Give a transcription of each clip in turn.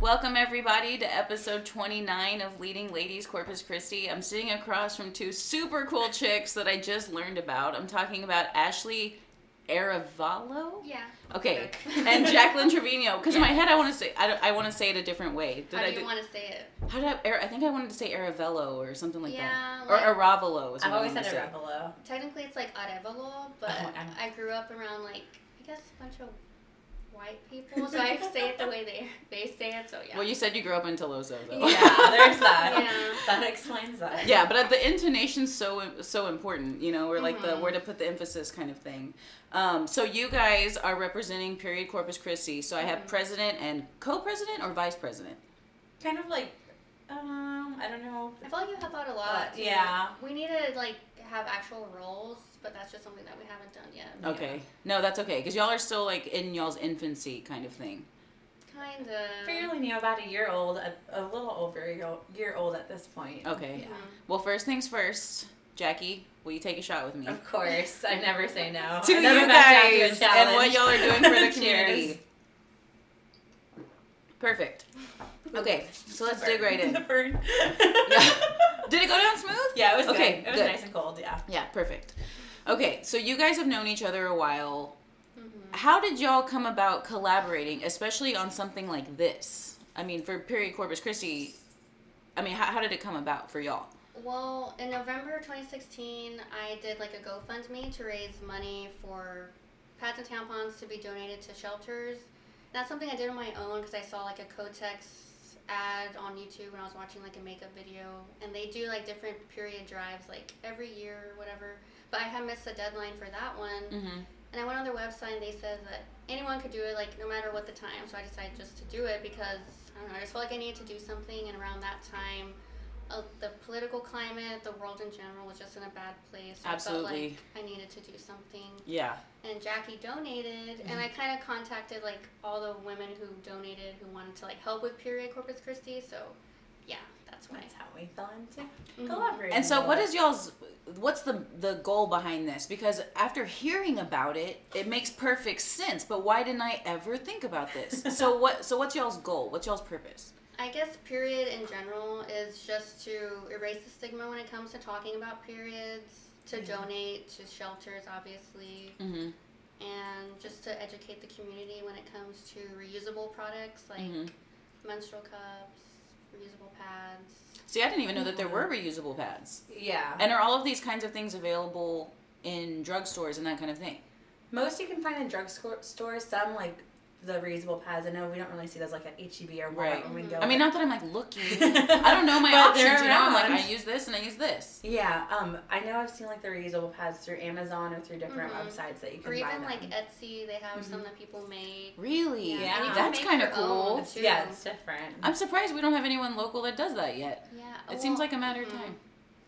Welcome everybody to episode 29 of Leading Ladies Corpus Christi. I'm sitting across from two super cool chicks that I just learned about. I'm talking about Ashley Aravallo. Yeah. Okay, and Jacqueline Trevino. Because in my head, I want to say I, I want to say it a different way. Did How I do you want to say it? How did I? I think I wanted to say Aravello or something like Yeah, that, or like- Aravalo. Is what I've always said to a say. Revelo. Technically, it's like Arevalo, oh, but Oh, I grew up around like I guess a bunch of white people, so I say it the way they they say it. So yeah. Well, you said you grew up in Tuloso, though. Yeah, there's that. Yeah. That explains that. Yeah, but the intonation's so so important, you know, or like the Mhm. where to put the emphasis kind of thing. Um, so you guys are representing Period Corpus Christi. So I have Mhm. president and co-president or vice president. Kind of like, um, I don't know. I feel like you help out a lot. Too. yeah. We need to like have actual roles, but that's just something that we haven't done yet. Okay, no, that's okay because y'all are still like in y'all's infancy kind of thing. Kind of. Fairly new, about a year old, a, a little over a year- year old at this point. Okay. Yeah. Mm-hmm. Well, first things first, Jackie, will you take a shot with me? Of course, I never say no. To never you back down to guys and what y'all are doing for the community. Perfect. Okay, so let's dig right in. The burn. Yeah. Did it go down smooth? Yeah, it was Okay, good. It was good. nice and cold. Yeah. Yeah, perfect. Okay, so you guys have known each other a while. Mhm. How did y'all come about collaborating, especially on something like this? I mean, for Period Corpus Christi, I mean, how, how did it come about for y'all? Well, in November 2016, I did like a GoFundMe to raise money for pads and tampons to be donated to shelters. That's something I did on my own because I saw like a Kotex ad on YouTube when I was watching like a makeup video, and they do like different period drives like every year or whatever. But I had missed the deadline for that one, Mm-hmm. and I went on their website and they said that anyone could do it, like no matter what the time. So I decided just to do it because I don't know. I just felt like I needed to do something, and around that time, uh, the political climate, the world in general, was just in a bad place. So I Absolutely. felt like I needed to do something, Yeah. and Jackie donated, and I kind of contacted like all the women who donated who wanted to like help with period Corpus Christi. So, yeah, that's why. That's how we fell into Mhm. collaborating. And so, a what little is y'all's? What's the the goal behind this? Because after hearing about it, it makes perfect sense. But why didn't I ever think about this? so what? So what's y'all's goal? What's y'all's purpose? I guess period in general is just to erase the stigma when it comes to talking about periods, to Yeah. donate to shelters, obviously, Mm-hmm. and just to educate the community when it comes to reusable products like Mhm. menstrual cups, reusable pads. See, I didn't even know that there were reusable pads. Yeah. And are all of these kinds of things available in drugstores and that kind of thing? Most you can find in drug stores. Some like the reusable pads. I know we don't really see those like at HEB or Walmart Right. when we go. I mean, not that I'm like looking. I don't know my But options. You know, I'm like. I use this and I use this. Yeah, um, I know I've seen like the reusable pads through Amazon or through different Mhm. websites that you can Or buy even them. like Etsy, they have some Mhm. that people make. Really? Yeah, Yeah. and you That's kind of cool. own, It's- too. yeah, it's different. I'm surprised we don't have anyone local that does that yet. Yeah, It seems like a matter of mhm. time.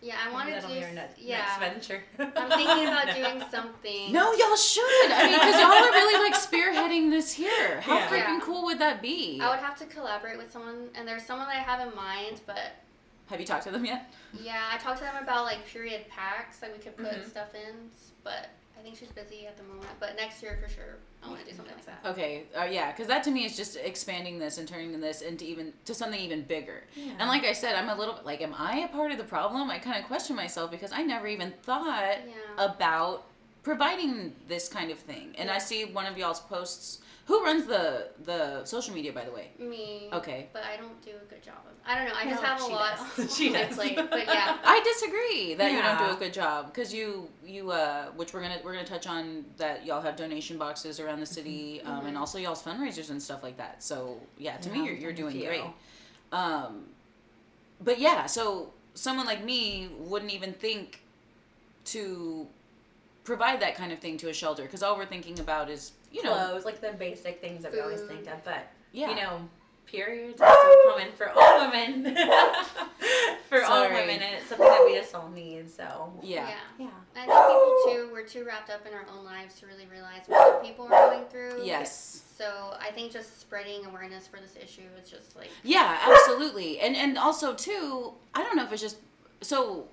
Yeah, I Maybe want to do. be our next, yeah, next venture. I'm thinking about doing something. No, y'all should. I mean, because y'all are really like spearheading this here. How Yeah. freaking Yeah. cool would that be? I would have to collaborate with someone, and there's someone that I have in mind, but Have you talked to them yet? yeah, I talked to them about like period packs that we could put Mhm. stuff in, but I think she's busy at the moment. But next year for sure, I want to do something like that. Okay, uh, yeah, because that to me is just expanding this and turning this into even to something even bigger. Yeah. And like I said, I'm a little bit like, am I a part of the problem? I kind of question myself because I never even thought Yeah. about providing this kind of thing. And I see one of y'all's posts. Who runs the the social media, by the way? Me. Okay. But I don't do a good job of. I don't know. I just No, have a she lot does. on She does. plate. But yeah. I disagree that you don't do a good job because you you uh which we're gonna we're gonna touch on that y'all have donation boxes around the city um, and also y'all's fundraisers and stuff like that. So yeah, to Yeah, me you're you're doing you. great. Um, but yeah, so someone like me wouldn't even think to provide that kind of thing to a shelter because all we're thinking about is you know clothes, like the basic things that we always think of. But yeah you know, periods are so common for all women. for all women, and it's something that we just all need. So yeah yeah. I think people too, we're too wrapped up in our own lives to really realize what other people are going through. yes So I think just spreading awareness for this issue is just like Yeah, absolutely. And and also too, I don't know if it's just so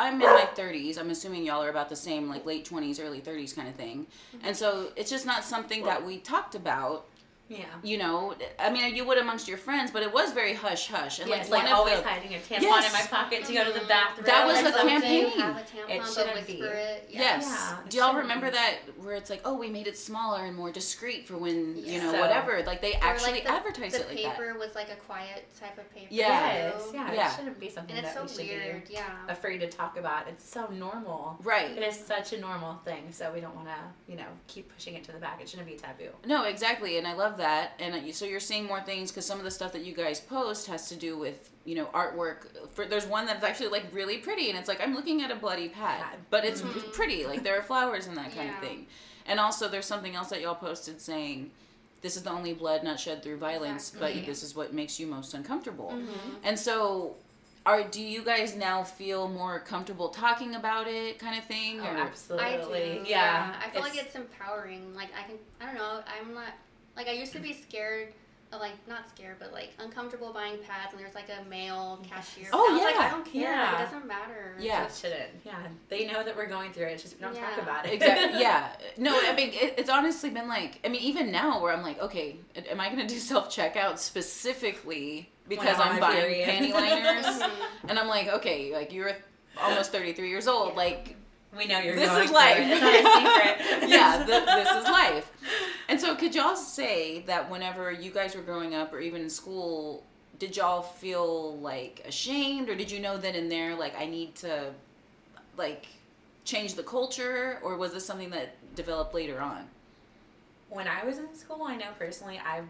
I'm in my 30s. I'm assuming y'all are about the same like late 20s, early 30s kind of thing. And so it's just not something that we talked about Yeah. you know, I mean, you would amongst your friends, but it was very hush hush. And Yes, like like, one of always the, hiding a tampon Yes. in my pocket to go to the Mhm. bathroom. That was the campaign. Have a tampon, It shouldn't be. it. Yeah. Yes. Yeah, Do y'all sure. remember that where it's like, oh, we made it smaller and more discreet for when you know So- whatever. Like they actually like, the, advertised the it like that. The paper was like a quiet type of paper. Yes, too. yeah, Yeah. It shouldn't be something And it's that so we should weird. be Yeah. afraid to talk about. It's so normal. Right. It is such a normal thing, so we don't want to, you know, keep pushing it to the back. It shouldn't be taboo. No, exactly, and I love that. And uh, so you're seeing more things because some of the stuff that you guys post has to do with you know artwork. For there's one that's actually like really pretty, and it's like I'm looking at a bloody pad, Pad. but it's Mhm. pretty. Like there are flowers and that kind Yeah. of thing. And also there's something else that y'all posted saying, "This is the only blood not shed through violence, Exactly. but this is what makes you most uncomfortable." Mhm. And so. Are do you guys now feel more comfortable talking about it, kind of thing? Oh, or- absolutely. I do. Yeah. I feel like it's empowering. Like I can. I don't know. I'm not. Like I used to be scared. Of like not scared, but like uncomfortable buying pads, and there's like a male cashier. Oh, I was like. I don't care. Yeah. It doesn't matter. Yeah. It shouldn't. Yeah. They know that we're going through it. It's just we don't talk about it. exactly yeah no i mean it, it's honestly been like i mean even now where i'm like okay am i going to do self-checkout specifically because When I'm i'm buying period. panty liners Mhm. and i'm like okay like you're almost 33 years old Yeah. like we know you're This is life. it. It's not a secret. yeah th- this is life and so could y'all say that whenever you guys were growing up or even in school did y'all feel like ashamed or did you know then and there like i need to like change the culture or was this something that developed later on when I was in school, I know personally, I,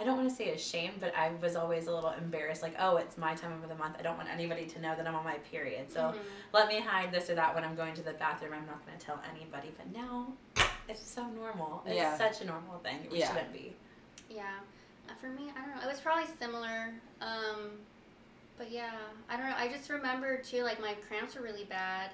I don't want to say ashamed, but I was always a little embarrassed. Like, oh, it's my time of the month. I don't want anybody to know that I'm on my period. So Mhm. let me hide this or that when I'm going to the bathroom. I'm not going to tell anybody. But now, it's so normal. It's Yeah. such a normal thing. It Yeah. shouldn't be. Yeah. Uh, For me, I don't know. It was probably similar. Um, but yeah, I don't know. I just remember too, like my cramps were really bad,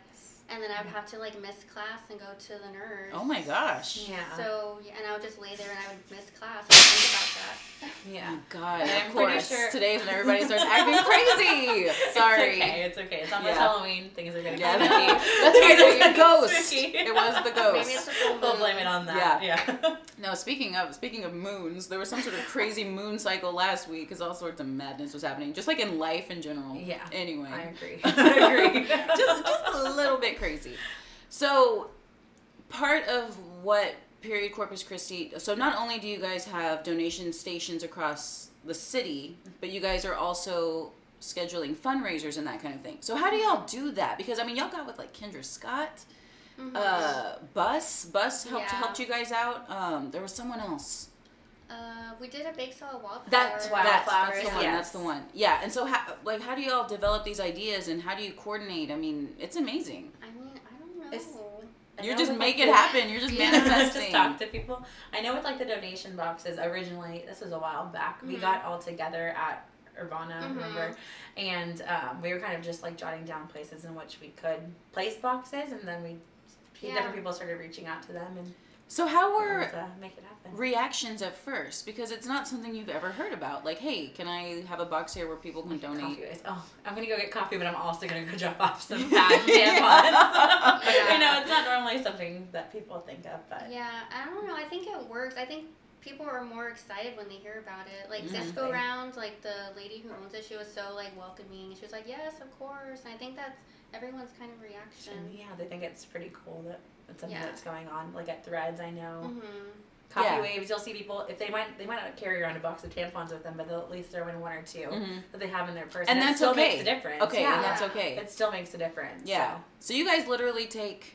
and then I would have to like miss class and go to the nurse. oh my gosh Yeah. So and I would just lay there and I would miss class and think about that. yeah. Oh God, And of I'm course. sure- Today when everybody starts acting crazy. Sorry. It's okay. It's okay. It's almost Yeah. Halloween. Things are going to Yeah, get that- spooky. that's right. It was the Things are ghost. spooky. It was the ghost. Maybe it's a full We'll moon. blame it on that. Yeah. No, speaking of speaking of moons, there was some sort of crazy moon cycle last week because all sorts of madness was happening, just like in life in general. Yeah. Anyway, I agree. I agree. just just a little bit crazy. So, part of what Period Corpus Christi. So not only do you guys have donation stations across the city, but you guys are also scheduling fundraisers and that kind of thing. So how do y'all do that? Because I mean, y'all got with like Kendra Scott, Mhm. uh, Bus. Bus helped Yeah. helped you guys out. Um, there was someone else. Uh, we did a bake sale of wildflowers. That's Wow. that's, that's the one. yes. That's the one. Yeah. And so, how, like, how do y'all develop these ideas, and how do you coordinate? I mean, it's amazing. I mean, I don't know. It's- You're just make like, it happen. You're just Yeah. manifesting. just talk to people. I know with like the donation boxes originally, this was a while back. We Mhm. got all together at Urbana, Mhm. remember, and um, we were kind of just like jotting down places in which we could place boxes, and then we Yeah. different people started reaching out to them and So how we were were able to make it happen. reactions at first? Because it's not something you've ever heard about. Like, hey, can I have a box here where people can donate? Coffee. Oh, I'm gonna go get coffee, but I'm also gonna go drop off some pad tampons. Yeah. I know it's not normally something that people think of, but Yeah, I don't know. I think it works. I think people are more excited when they hear about it. Like Mhm. Disco Round, like the lady who owns it, she was so like welcoming. She was like, "Yes, of course." And I think that's everyone's kind of reaction. yeah, they think it's pretty cool that it's something Yeah. that's going on. Like at Threads, I know. Mm-hmm. Coffee Yeah. waves, you'll see people if they might they might not carry around a box of tampons with them, but they'll at least throw in one or 2 Mhm. that they have in their purse, And it that's still okay. makes a difference. Okay, yeah. and that's okay. it still makes a difference. Yeah. So you guys literally take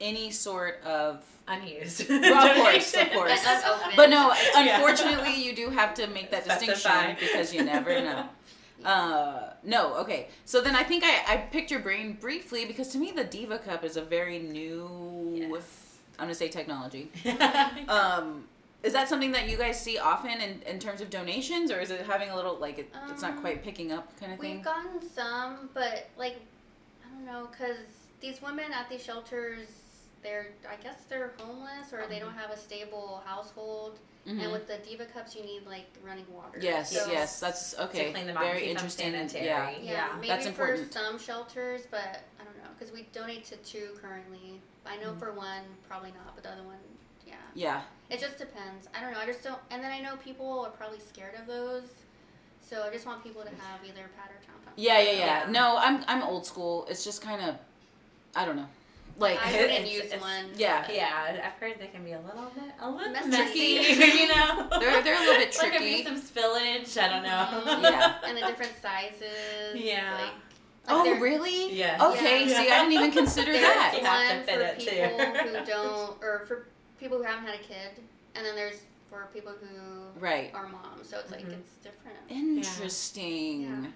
any sort of unused. Well, of course, of course. That's. But no, Yeah. unfortunately, you do have to make that Specify. distinction because you never know. Uh, no, okay. So then I think I, I picked your brain briefly because to me the Diva Cup is a very new, Yes. I'm gonna say technology. Um, is that something that you guys see often in, in terms of donations, or is it having a little like it, it's not Um, quite picking up kind of thing? We've gotten some, but like I don't know, cause these women at these shelters, they're I guess they're homeless or they don't have a stable household. Mhm. And with the Diva cups, you need like running water. Yes, So- yes, that's okay. to clean them Very interesting. sanitary. Yeah. Yeah, Yeah. maybe That's for important. some shelters, but I don't know because we donate to two currently. I know Mhm. for one, probably not, but the other one, yeah. Yeah. Yeah. It just depends. I don't know. I just don't. And then I know people are probably scared of those. So I just want people to have either pad or tampon. Yeah, yeah, yeah. Yeah. No, I'm I'm old school. It's just kind of, I don't know, like I It- wouldn't it's- use it's- one. yeah. Yeah, I've heard they can be a little bit a little Messy. messy, you know. They're- they're a little bit There could tricky. be some spillage. I don't know. Mhm. Yeah. And the different sizes. Yeah. Like, like oh there- really? Yeah. Okay. Yeah. See, I didn't even consider There's that. You have to one fit for it, too. people who don't, or for people who haven't had a kid, and then there's for people who Right. are moms. So it's like Mhm. it's different. Interesting. Yeah.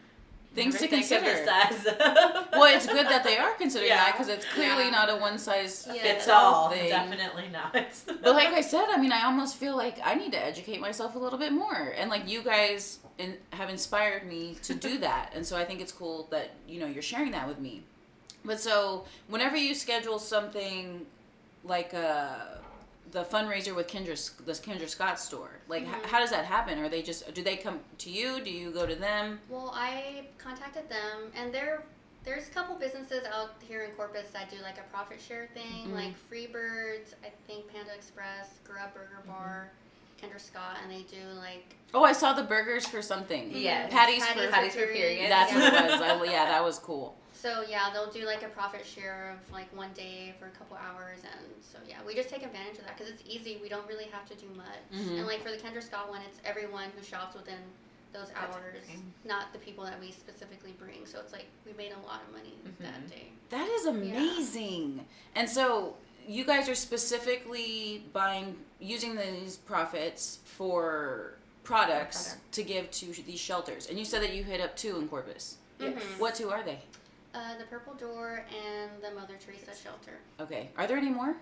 Things to think of consider. the size of- Well, it's good that they are considering Yeah. that because it's clearly Yeah. not a one size Yeah. fits Fits all all. thing. Definitely not. But like I said, I mean, I almost feel like I need to educate myself a little bit more, and like you guys in, have inspired me to do that, and so I think it's cool that you know you're sharing that with me. But so whenever you schedule something like uh, the fundraiser with Kendra, this Kendra Scott store, like h- Mhm. how does that happen? Are they just do they come to you? Do you go to them? Well, I contacted them, and there there's a couple businesses out here in Corpus that do like a profit share thing, Mhm. like Freebirds, I think Panda Express, Grub Burger Bar, Kendra Scott, and they do like Oh, I saw the burgers for something. Yes. Patties Patties for for Patties for periods. periods. That's Yeah. what it was. I, yeah, that was cool. So yeah, they'll do like a profit share of like one day for a couple hours, and so yeah, we just take advantage of that because it's easy. We don't really have to do much. Mhm. And like for the Kendra Scott one, it's everyone who shops within those hours, time. not the people that we specifically bring. So it's like we made a lot of money Mhm. that day. That is amazing. And so you guys are specifically buying using these profits for products product. to give to these shelters. And you said that you hit up two in Corpus. Yes. Mhm. What two are they? Uh, the Purple Door and the Mother Teresa shelter. Okay. Are there any more?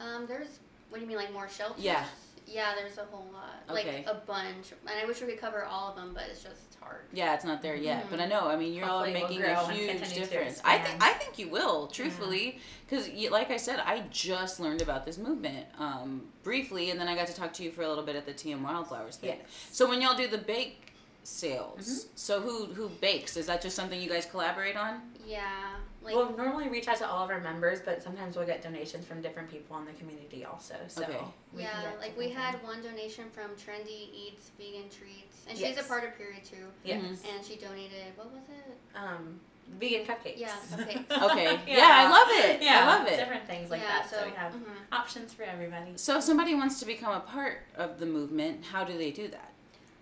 Um, there's what do you mean like more shelters? Yeah. Yeah, there's a whole lot, Okay. like a bunch, and I wish we could cover all of them, but it's just hard. Yeah, it's not there yet, but I know. I mean, you're all Hopefully we'll making a huge difference. I think. I think you will, truthfully, because like I said, I just learned about this movement um, briefly, and then I got to talk to you for a little bit at the TM Wildflowers thing. Yes. So when y'all do the bake sales, Mm-hmm. so who who bakes? Is that just something you guys collaborate on? Yeah, like we'll normally reach out to all of our members, but sometimes we'll get donations from different people in the community also. So Okay. yeah, like we had things. one donation from Trendy Eats Vegan Treats, and she's a part of Period too, yes, Mhm. and she donated what was it? um, vegan cupcakes. Yeah, cupcakes. Okay. yeah. I love it. Yeah, I love it. Different things like yeah, that. So, we have mhm. options for everybody. So if somebody wants to become a part of the movement, how do they do that?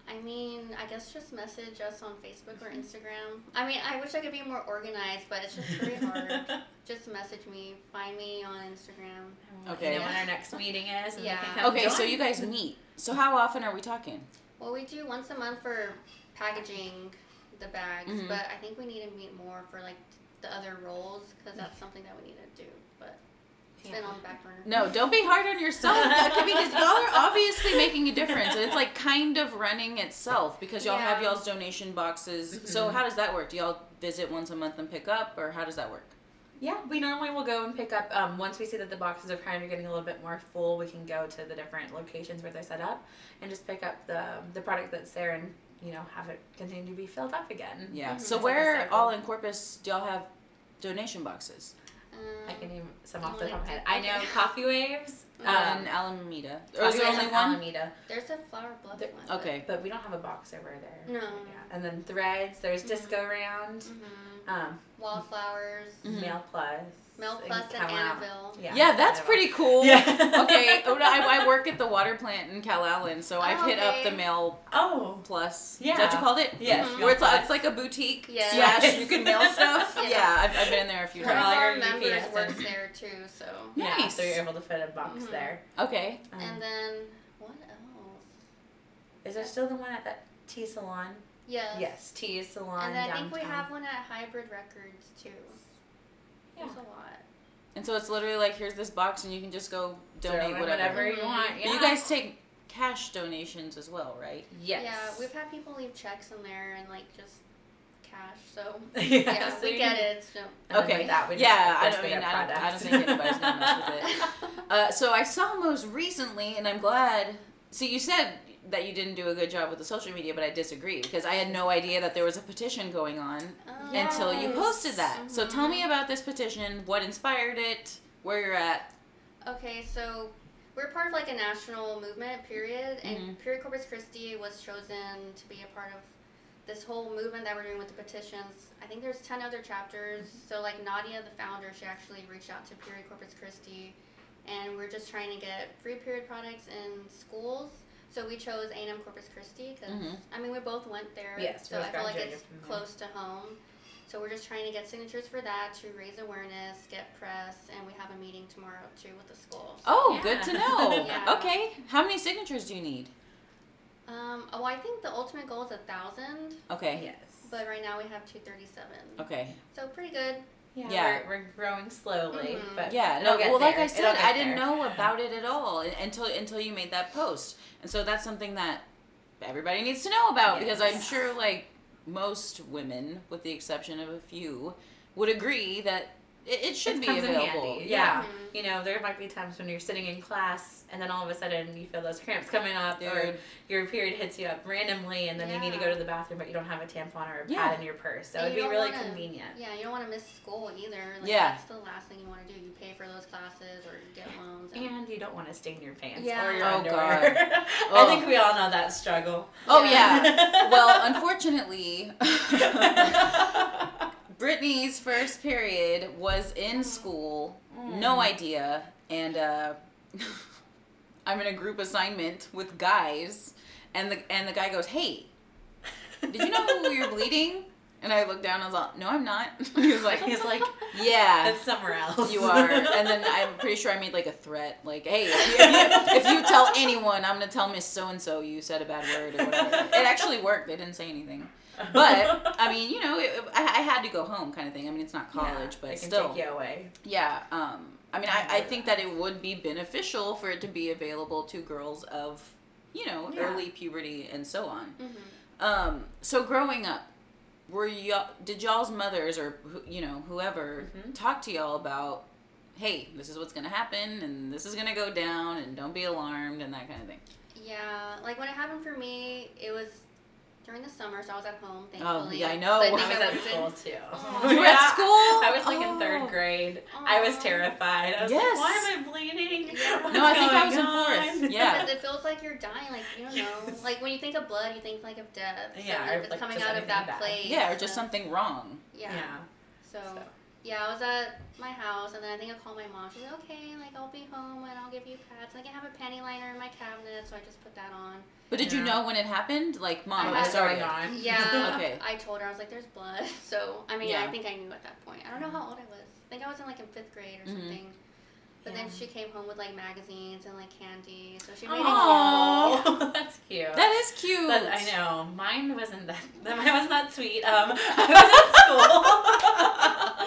I mean, I guess just message us on Facebook or Instagram. I mean, I wish I could be more organized, but it's just very hard. just message me, find me on Instagram. Okay. You know when our next meeting is. And Yeah. can come Okay, so you guys meet. So how often are we talking? Well, we do once a month for packaging the bags, Mhm. but I think we need to meet more for like the other roles because that's something that we need to do. But it's been on the back burner. No, don't be hard on yourself. That could be because y'all are obviously making a difference, and it's like kind of running itself because y'all have y'all's donation boxes. So Mhm. how does that work? Do y'all visit once a month and pick up, or how does that work? Yeah, we normally will go and pick up. Um, once we see that the boxes are kind of getting a little bit more full, we can go to the different locations where they're set up and just pick up the the product that's there and you know have it continue to be filled up again. Yeah. Mhm. So It's where cycle. all in Corpus do y'all have donation boxes? Um, I can name some off the wanna top of my head. I know. Coffee Waves. Um, Um, Alameda. Or is there only one? Alameda. There's a Flour Bluff There- one. Okay. But we don't have a box over there. No. Yeah. And then Threads. There's Mhm. Disco Round. Mhm. Um, Wildflowers, Mhm. Mail Plus. Mel and Plus, and Cal Al. Annabelle. Yeah. Yeah, that's pretty cool. Yeah. okay. oh, no, I, I work at the water plant in Calallen, so I've Oh, hit up the mail Oh. plus. Yeah. Is that what you called it? Yes. Mhm. Where it's, it's like a boutique Yes. slash Yes. you can mail stuff. Yes. Yeah, I've, I've been in there a few One of all times. your our members UPS works and- there too, so. Yeah, so you're able to fit a box Mhm. there. Okay. Um, And then what else? is there still the one at that tea salon? Yes. Yes, tea salon. And then I think we have one at Hybrid Records too. There's Yeah. a lot. And so it's literally like here's this box and you can just go donate in whatever. whatever you want. Yeah. You guys take cash donations as well, right? Yes. Yeah, we've had people leave checks in there and like just cash. So yeah, yeah, so we get it. So. Okay. with that, we just yeah, I don't mean I don't, I don't think anybody's gonna mess with it. Uh, so I saw most recently, and I'm glad. See, you said that you didn't do a good job with the social media, but I disagree because I had no idea that there was a petition going on Oh. until you posted that. So Mhm. tell me about this petition. What inspired it? Where you're at? Okay, so we're part of like a national movement, period. And Mhm. Period Corpus Christi was chosen to be a part of this whole movement that we're doing with the petitions. I think there's 10 other chapters. So, like Nadia, the founder, she actually reached out to Period Corpus Christi. And we're just trying to get free period products in schools. So we chose A&M Corpus Christi because, Mhm. I mean, we both went there. Yes, so I feel like it's from there. close to home. So we're just trying to get signatures for that to raise awareness, get press, and we have a meeting tomorrow too with the schools. Oh, Yeah. good to know. Yeah. Okay, how many signatures do you need? Um, oh, I think the ultimate goal is a thousand, Okay. Yes. but right now we have two thirty-seven. Okay. So pretty good. Yeah, Yeah. We're, we're growing slowly, Mhm. but Yeah, no. Well, like. I said, I didn't there. know about it at all until until you made that post, and so that's something that everybody needs to know about because I'm sure, like most women, with the exception of a few, would agree that it, it should It be available. handy, yeah. Mhm. You know, there might be times when you're sitting in class and then all of a sudden you feel those cramps coming up or your period hits you up randomly and then you need to go to the bathroom but you don't have a tampon or a Yeah. pad in your purse. So And it'd be really wanna- convenient. Yeah, you don't want to miss school either. Like, Yeah. That's the last thing you want to do. You pay for those classes or you get loans. and- And you don't want to stain your pants Yeah. or your Oh, underwear. God. I Oh. think we all know that struggle. Oh Yeah. yeah. well, unfortunately, Brittany's first period was in school. No idea, and uh, I'm in a group assignment with guys, and the and the guy goes, "Hey, did you know who you're bleeding?" And I looked down. and I was like, "No, I'm not." he was like, He's like, "Yeah." it's somewhere else. You are, and then I'm pretty sure I made like a threat, like, "Hey, if you, if you, if you tell anyone, I'm gonna tell Miss So and So you said a bad word or whatever." It actually worked. They didn't say anything, but I mean, you know, it, I, I had to go home, kind of thing. I mean, it's not college, Yeah, but it can still, take you away. yeah. Um, I mean, I, I think that it would be beneficial for it to be available to girls of, you know, Yeah. early puberty and so on. Mhm. Um, so growing up, were y'all did y'all's mothers or you know whoever Mhm. talk to y'all about, hey, this is what's gonna happen and this is gonna go down and don't be alarmed and that kind of thing. Yeah, like when it happened for me, it was during the summer, so I was at home. Oh, yeah, I know. So I was think at would've school too. Aw. You were at school? I was like in Oh. third grade. I was terrified. I was Yes. like, why am I bleeding? Yeah. What's No, I think I going was in fourth. Yeah. Because it feels like you're dying, like you don't know. Like when you think of blood, you think like of death. So Yeah, if or, it's like, coming out of that bad. place. Yeah, or just then- something wrong. Yeah. Yeah. So, So. Yeah, I was at my house, and then I think I called my mom. She's like, "Okay, like I'll be home, and I'll give you pads. Like I have a panty liner in my cabinet, so I just put that on." But did you know when it happened? Like, mom, I I started. on. Yeah. Okay. I told her I was like, "There's blood." So I mean, Yeah. I think I knew at that point. I don't know how old I was. I think I was in like in fifth grade or Mhm. something. But then she came home with like magazines and like candy, so she made it Aw. cute. Oh, that's cute. That is cute. That- I know. Mine wasn't that. Mine was not sweet. Um, I was in school.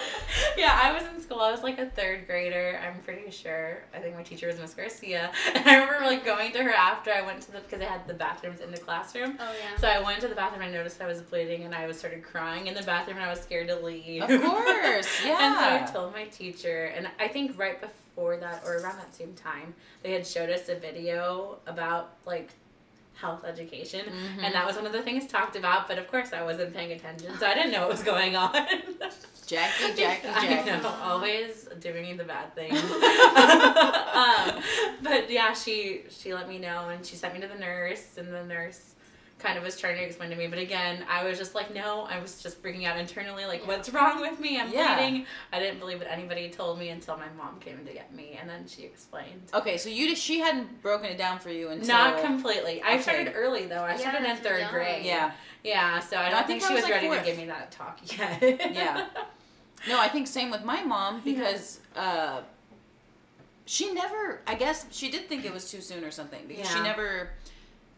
yeah, I was in school. I was like a third grader. I'm pretty sure. I think my teacher was Miss Garcia, and I remember like going to her after I went to the because I had the bathrooms in the classroom. Oh yeah. So I went to the bathroom. I noticed I was bleeding, and I was started crying in the bathroom, and I was scared to leave. Of course, Yeah. And so. I told my teacher, and I think right before that, or around that same time, they had showed us a video about like health education, Mhm. and that was one of the things talked about. But of course, I wasn't paying attention, so I didn't know what was going on. Jackie, Jackie, I Jackie. know, always doing the bad things. um, but yeah, she she let me know, and she sent me to the nurse, and the nurse kind of was trying to explain to me. But again, I was just like, no, I was just freaking out internally, like, Yeah. what's wrong with me? I'm Yeah. bleeding. I didn't believe what anybody told me until my mom came to get me, and then she explained. Okay, so you she hadn't broken it down for you until Not completely. I started early though. I Yeah, started in third young. grade. Yeah. Yeah, so I don't I think, think I she was, was like, ready fourth. to give me that talk yet. Yeah. No, I think same with my mom Yeah. because uh, she never. I guess she did think it was too soon or something because she never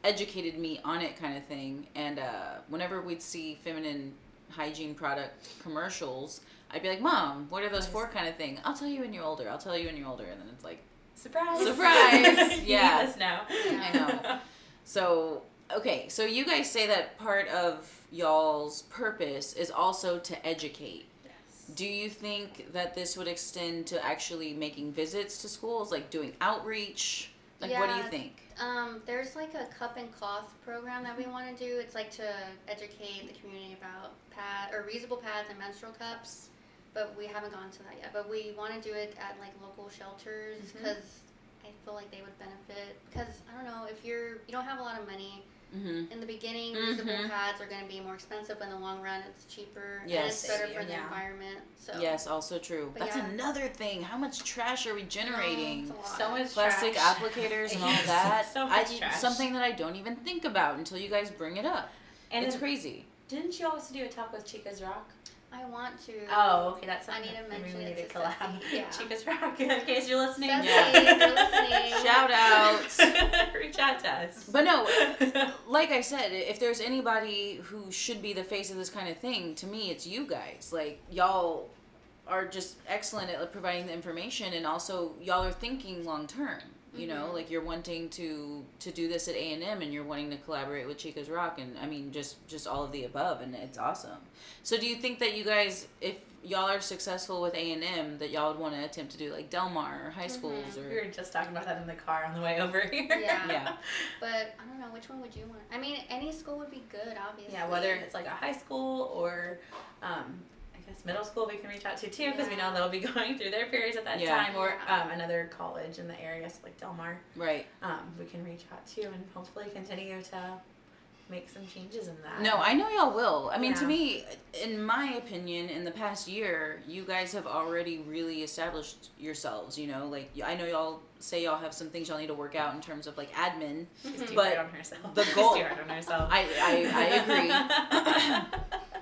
educated me on it, kind of thing. And uh, whenever we'd see feminine hygiene product commercials, I'd be like, "Mom, what are those for?" Kind of thing. I'll tell you when you're older. I'll tell you when you're older, and then it's like, Surprise! Surprise! You Yeah. need this now. I know. So, okay, so you guys say that part of y'all's purpose is also to educate. Yes. Do you think that this would extend to actually making visits to schools, like doing outreach? Like, what do you think? Um, there's like a cup and cloth program that we want to do. It's like to educate the community about pad or reusable pads and menstrual cups, but we haven't gone to that yet. But we want to do it at like local shelters because I feel like they would benefit because I don't know if you're you don't have a lot of money Mm-hmm. in the beginning. Reusable Mhm. pads are going to be more expensive, but in the long run, it's cheaper and Yes. it's better for the Yeah. environment. So Yes, also true. But That's yeah. another thing. How much trash are we No, generating? it's a lot. So much Plastic trash. applicators and all Yes, that. so I, much trash. something that I don't even think about until you guys bring it up. And it's then- crazy. didn't you also do a talk with Chica's Rock? I want to. Oh, okay, that's I something need to that maybe mention we it need to to collab. Yeah. Chica's Rock, in case you're listening. Ceci, Yeah. you're listening. Shout out. Reach out to us. But no, like I said, if there's anybody who should be the face of this kind of thing, to me, it's you guys. Like y'all are just excellent at providing the information, and also y'all are thinking long term. You know, Mhm. like you're wanting to to do this at A and M, and you're wanting to collaborate with Chica's Rock, and I mean, just just all of the above, and it's awesome. So, do you think that you guys, if y'all are successful with A and M, that y'all would want to attempt to do like Del Mar or high schools Mhm. we or were just talking about that in the car on the way over here. Yeah. Yeah. But I don't know which one would you want. I mean, any school would be good, obviously. Yeah, whether it's like a high school or, um, Middle school, we can reach out to too because we know they'll be going through their periods at that Yeah. time, or um, another college in the area, so like Del Mar. right? Um, we can reach out to and hopefully continue to make some changes in that. No, I know y'all will. I mean, to me, in my opinion, in the past year, you guys have already really established yourselves. You know, like I know y'all say y'all have some things y'all need to work out in terms of like admin. She's too But hard on herself. the She's goal- too hard on herself. I I, I agree,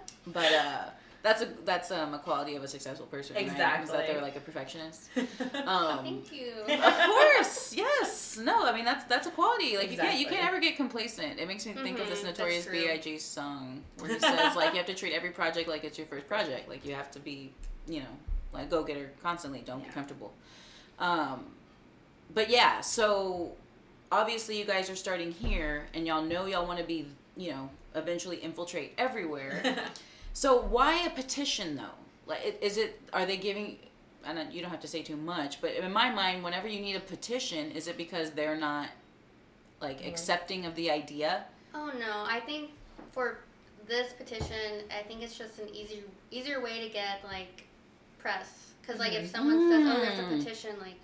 but uh, that's a that's um, a quality of a successful person. Right? Is that they're like a perfectionist. Um, Thank you. of course, yes. No, I mean that's that's a quality. Like you can't you can't ever get complacent. It makes me think of this Mhm, notorious. B.I.G. song where he says like you have to treat every project like it's your first project. Like you have to be, you know, like go getter constantly. Don't be Yeah. comfortable. Um, but yeah, so obviously you guys are starting here, and y'all know y'all want to be, you know, eventually infiltrate everywhere. So why a petition though? Like, is it? Are they giving? And you don't have to say too much, but in my mind, whenever you need a petition, is it because they're not like Yeah. accepting of the idea? Oh no, I think for this petition, I think it's just an easier easier way to get like press. Because like Mhm. if someone says, "Oh, there's Mm. a petition," like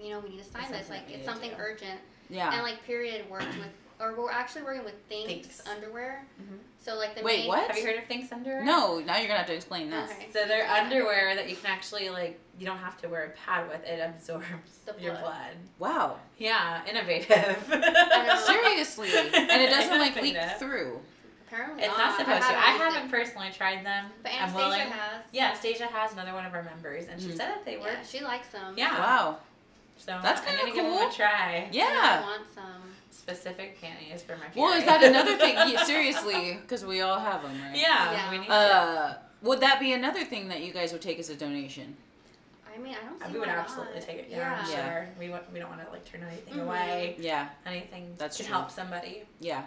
you know, we need to sign It's this. Like it's need to something do. urgent. Yeah. And like Period worked with, or we're actually working with Thinx, Thinx. underwear. Mhm. So like the Wait, main, what? Have you heard of Thinx Underwear? no, now you're gonna have to explain this. Okay. So they're Yeah. underwear that you can actually like. You don't have to wear a pad with. It absorbs The your blood. blood. Wow. Yeah, innovative. Seriously, and it doesn't like leak through. Apparently It's not. not supposed to. I haven't personally tried them. But I'm Anastasia willing. has. Yeah, Stasia has another one of our members, and she Mhm. said that they work. Yeah, she likes them. Yeah. Wow. So That's kinda gonna give them cool. a try. And I Yeah. want some. Specific panties for my. Family. Well, is that another thing? Yeah, seriously, because we all have them, right? Yeah, Yeah. we need to. Uh, would that be another thing that you guys would take as a donation? I mean, I don't see we would absolutely not. take it. Yeah, Yeah. sure. We want, we don't want to like turn anything Mhm. away. Yeah. Anything That's can true. help somebody. Yeah.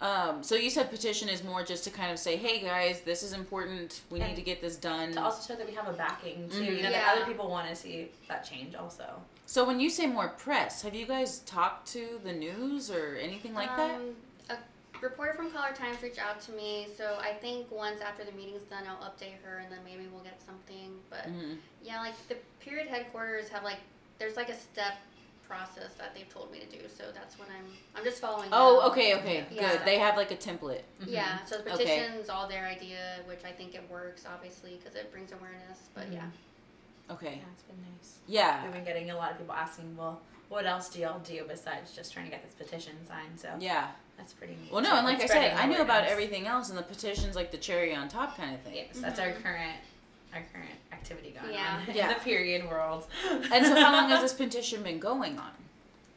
Um, so you said petition is more just to kind of say, hey guys, this is important. We need to get this done. To also show that we have a backing too. Mhm. You know Yeah. that other people want to see that change also. So when you say more press, have you guys talked to the news or anything like that? Um, A reporter from Caller-Times reached out to me, so I think once after the meeting's done, I'll update her, and then maybe we'll get something. But hmm yeah, like the period headquarters have like there's like a step process that they've told me to do, so that's what I'm I'm just following. Oh, them. okay, okay, Yeah. good. They have like a template. Mhm. Yeah, so the Okay. petition's all their idea, which I think it works obviously because it brings awareness. But yeah, Okay. Yeah, it's been nice. Yeah. We've been getting a lot of people asking, well, what else do y'all do besides just trying to get this petition signed? So Yeah. that's pretty neat. Well, no, and like I said, I knew about everything else, and the petition's like the cherry on top kind of thing. Yes, that's our current our current activity going Yeah. on Yeah. in the period world. And so, how long has this petition been going on?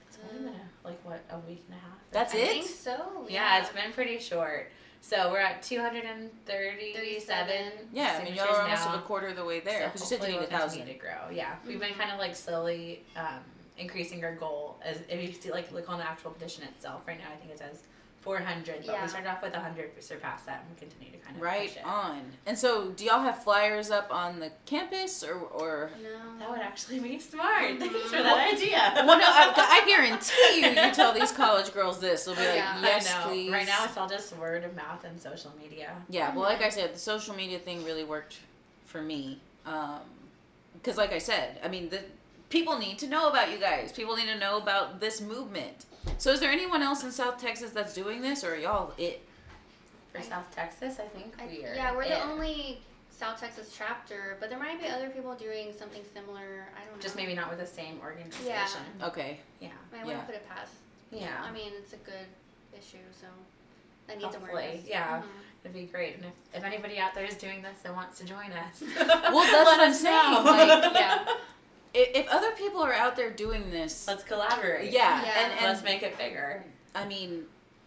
It's only been a, like what a week and a half. That's I it? think so. Yeah, it's been pretty short. So we're at 237 37. Yeah, I mean, y'all are almost now. a quarter of the way there. So Because you hopefully a we'll thousand. continue to grow. Yeah, we've been Mhm. kind of like slowly um, increasing our goal. As if you see, like look on the actual petition itself, right now I think it says 400, but Yeah. we started off with 100, we surpassed that, and we continue to kind of Right push it. on. And so, do y'all have flyers up on the campus, or or? No. That would actually be smart. Thanks for that idea. Well, no, I, I guarantee you, you tell these college girls this, they'll be like, Yeah. yes, I know. please. Right now, it's all just word of mouth and social media. Yeah, well, like I said, the social media thing really worked for me. Um, because, like I said, I mean, the people need to know about you guys. People need to know about this movement. So, is there anyone else in South Texas that's doing this, or are y'all it? For South Texas, I think I- we are. yeah, we're it. the only South Texas chapter, but there might be other people doing something similar. I don't know. Just maybe not with the same organization. Yeah. Okay. Yeah. I yeah. wouldn't put it past. Yeah. I mean, it's a good issue, so that needs Hopefully, awareness. yeah. Mhm. It'd be great. And if, if anybody out there is doing this and wants to join us, Well, that's let what I'm us saying, know. like, yeah. If, if other people are out there doing this, Let's collaborate. yeah, Yeah. and, and Let's make it bigger. I mean,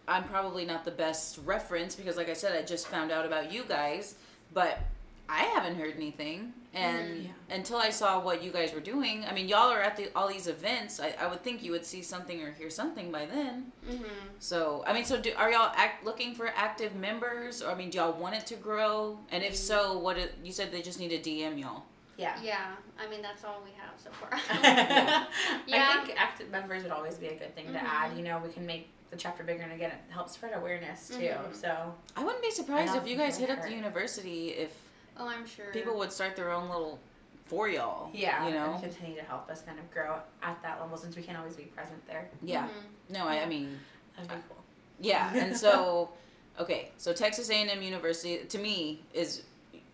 I'm probably not the best reference because, like I said, I just found out about you guys, but I haven't heard anything. And Mhm. Yeah. until I saw what you guys were doing, I mean, y'all are at the, all these events. I, I would think you would see something or hear something by then. hmm So, I mean, so do, are y'all act, looking for active members? Or, I mean, do y'all want it to grow? And if so, what it, you said they just need to DM y'all. Yeah. Yeah. I mean, that's all we have so far. yeah. Yeah. I think active members would always be a good thing to Mhm. add. You know, we can make the chapter bigger and again, it helps spread awareness too. Mhm. So I wouldn't be surprised if you guys hit would up the university if oh, I'm sure. people would start their own little for y'all. yeah, You know? and continue to help us kind of grow at that level since we can't always be present there. Yeah. Mhm. No, I, I mean, That'd be cool. Yeah, and so okay, so Texas A&M University to me is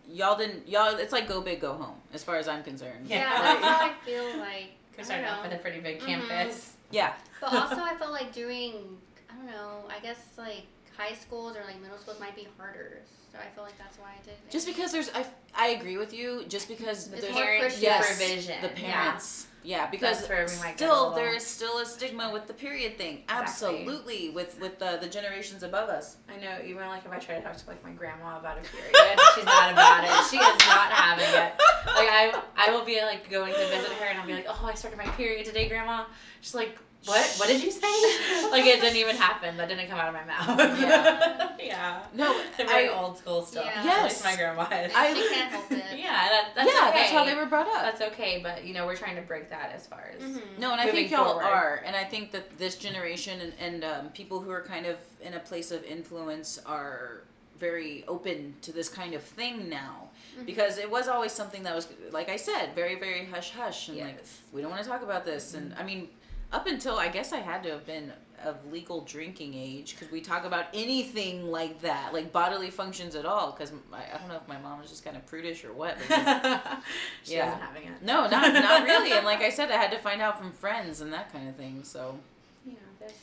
y'all didn't y'all it's like go big go home as far as I'm concerned. Yeah. Yeah, that's how I feel like. We're I starting don't off know. with a pretty big Mhm. campus. Yeah. But also, I felt like doing, I don't know, I guess like high schools or like middle schools might be harder. So I feel like that's why I did it. Just because there's I I agree with you just because The there's more parent Christian. yes, supervision. the parents. Yeah, because That's where we might get a still there is still a stigma with the period thing. Exactly. Absolutely with with the the generations above us. I know, even like if I try to talk to like my grandma about a period, she's not about it. She is not having it. Like I, I will be like going to visit her, and I'll be like, "Oh, I started my period today, Grandma." She's like, "What? What did you say?" like it didn't even happen. That didn't come out of my mouth. Yeah. yeah. No, They're very I- old school still. Yeah. Yes. least my grandma is. I- They can't help it. yeah, that, that's yeah, okay. that's how they were brought up. That's okay, but you know, we're trying to break that as far as. Mhm. No, and I think y'all forward. are, and I think that this generation and, and um, people who are kind of in a place of influence are very open to this kind of thing now Mhm. because it was always something that was like I said, very very hush hush and like we don't want to talk about this and I mean up until I guess I had to have been of legal drinking age could we talk about anything like that like bodily functions at all because I, I don't know if my mom was just kind of prudish or what but she Yeah. wasn't having it. no not not really and like I said I had to find out from friends and that kind of thing so Yeah, this.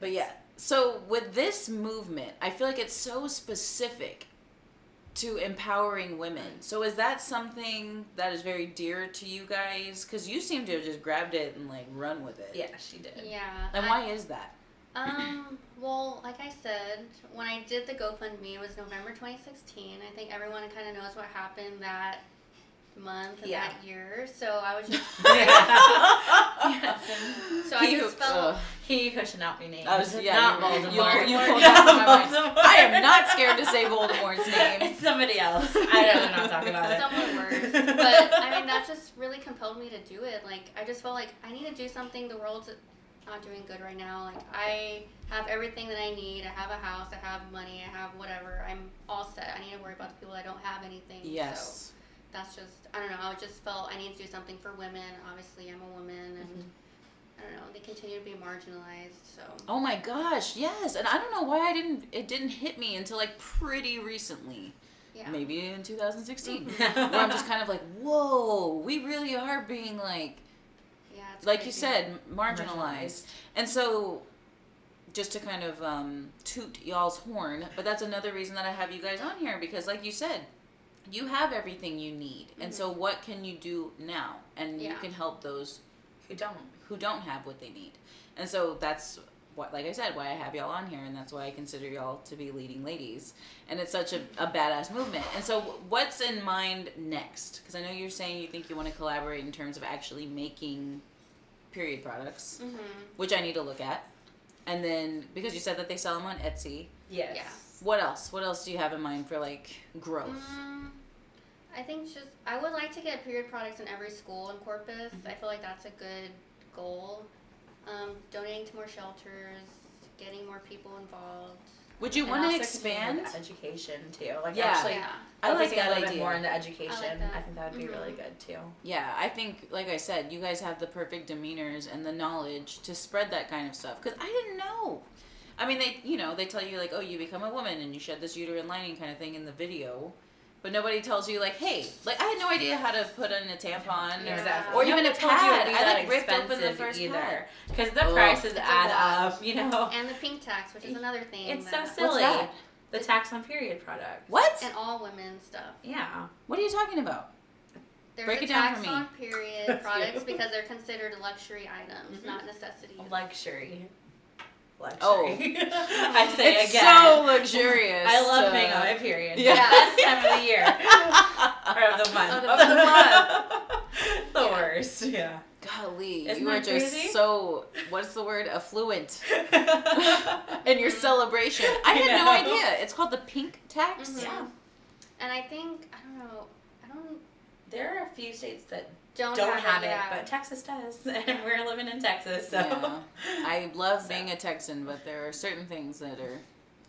But yeah, so with this movement, I feel like it's so specific to empowering women. So is that something that is very dear to you guys? Because you seem to have just grabbed it and like run with it. Yeah, she did. Yeah. And I- why is that? Um, well, like I said, when I did the GoFundMe, it was November 2016. I think everyone kind of knows what happened that month and Yeah. that year. So I was just, yes. so I You- just felt, ugh. He who should not be named. I was- yeah, not Voldemort. you- you pulled that from my mind. Voldemort. I am not scared to say Voldemort's name. It's somebody else. I'd rather not talk about it. someone worse. But I mean, that just really compelled me to do it. Like, I just felt like I need to do something. The world's not doing good right now. Like, I have everything that I need. I have a house. I have money. I have whatever. I'm all set. I need to worry about the people that don't have anything. So Yes. That's just, I don't know. I just felt I need to do something for women. Obviously, I'm a woman, and I don't know. They continue to be marginalized. So. Oh my gosh, yes. And I don't know why I didn't it didn't hit me until like pretty recently. Yeah. Maybe in 2016. Mhm. Where I'm just kind of like, whoa, we really are being like Yeah. It's like you crazy. said, marginalized. And so, just to kind of um, toot y'all's horn, but that's another reason that I have you guys on here because, like you said, you have everything you need. And so, what can you do now? And you can help those Who don't? who don't have what they need. And so, that's what, like I said, why I have y'all on here, and that's why I consider y'all to be leading ladies. And it's such a, a badass movement. And so, what's in mind next? Because I know you're saying you think you want to collaborate in terms of actually making period products Mhm. which I need to look at. And then because you said that they sell them on Etsy, Yes. Yeah. what else? What else do you have in mind for like growth? Mm, I think just I would like to get period products in every school in Corpus. I feel like that's a good goal. Um, donating to more shelters, getting more people involved. Would you want to expand? with education too? Like Yeah. actually yeah. I like that a little bit idea. more into education. that. I think that would be Mhm. really good too. Yeah, I think, like I said, you guys have the perfect demeanors and the knowledge to spread that kind of stuff. Because I didn't know. I mean, they, you know, they tell you like, oh, you become a woman and you shed this uterine lining kind of thing in the video, but nobody tells you like, hey, like I had no idea how to put in a tampon Yeah. or, Exactly. or even a Nobody told you it'd pad. I like ripped open the expensive first either pad. because the Ugh. prices add up. You know, And the pink tax, which is another thing. it's so that- silly. that? The tax on period products. What? And all women stuff. Yeah. What are you talking about? There's Break a it down tax for me. on period products you. because they're considered luxury items, Mhm. not necessities. Luxury. Luxury. Oh. I say it's again. so luxurious. I love to- being on my period. Yeah. The best time of the year. or of the month. Of the Of the the Yeah. worst. Yeah. Golly, Isn't you are that just crazy? so what's the word? Affluent in your celebration. I had no idea. It's called the pink tax. Mhm. Yeah. And I think I don't know. I don't There are a few states that don't, don't have, it, it, yeah. but Texas does, and we're living in Texas, so Yeah. I love So. being a Texan, but there are certain things that are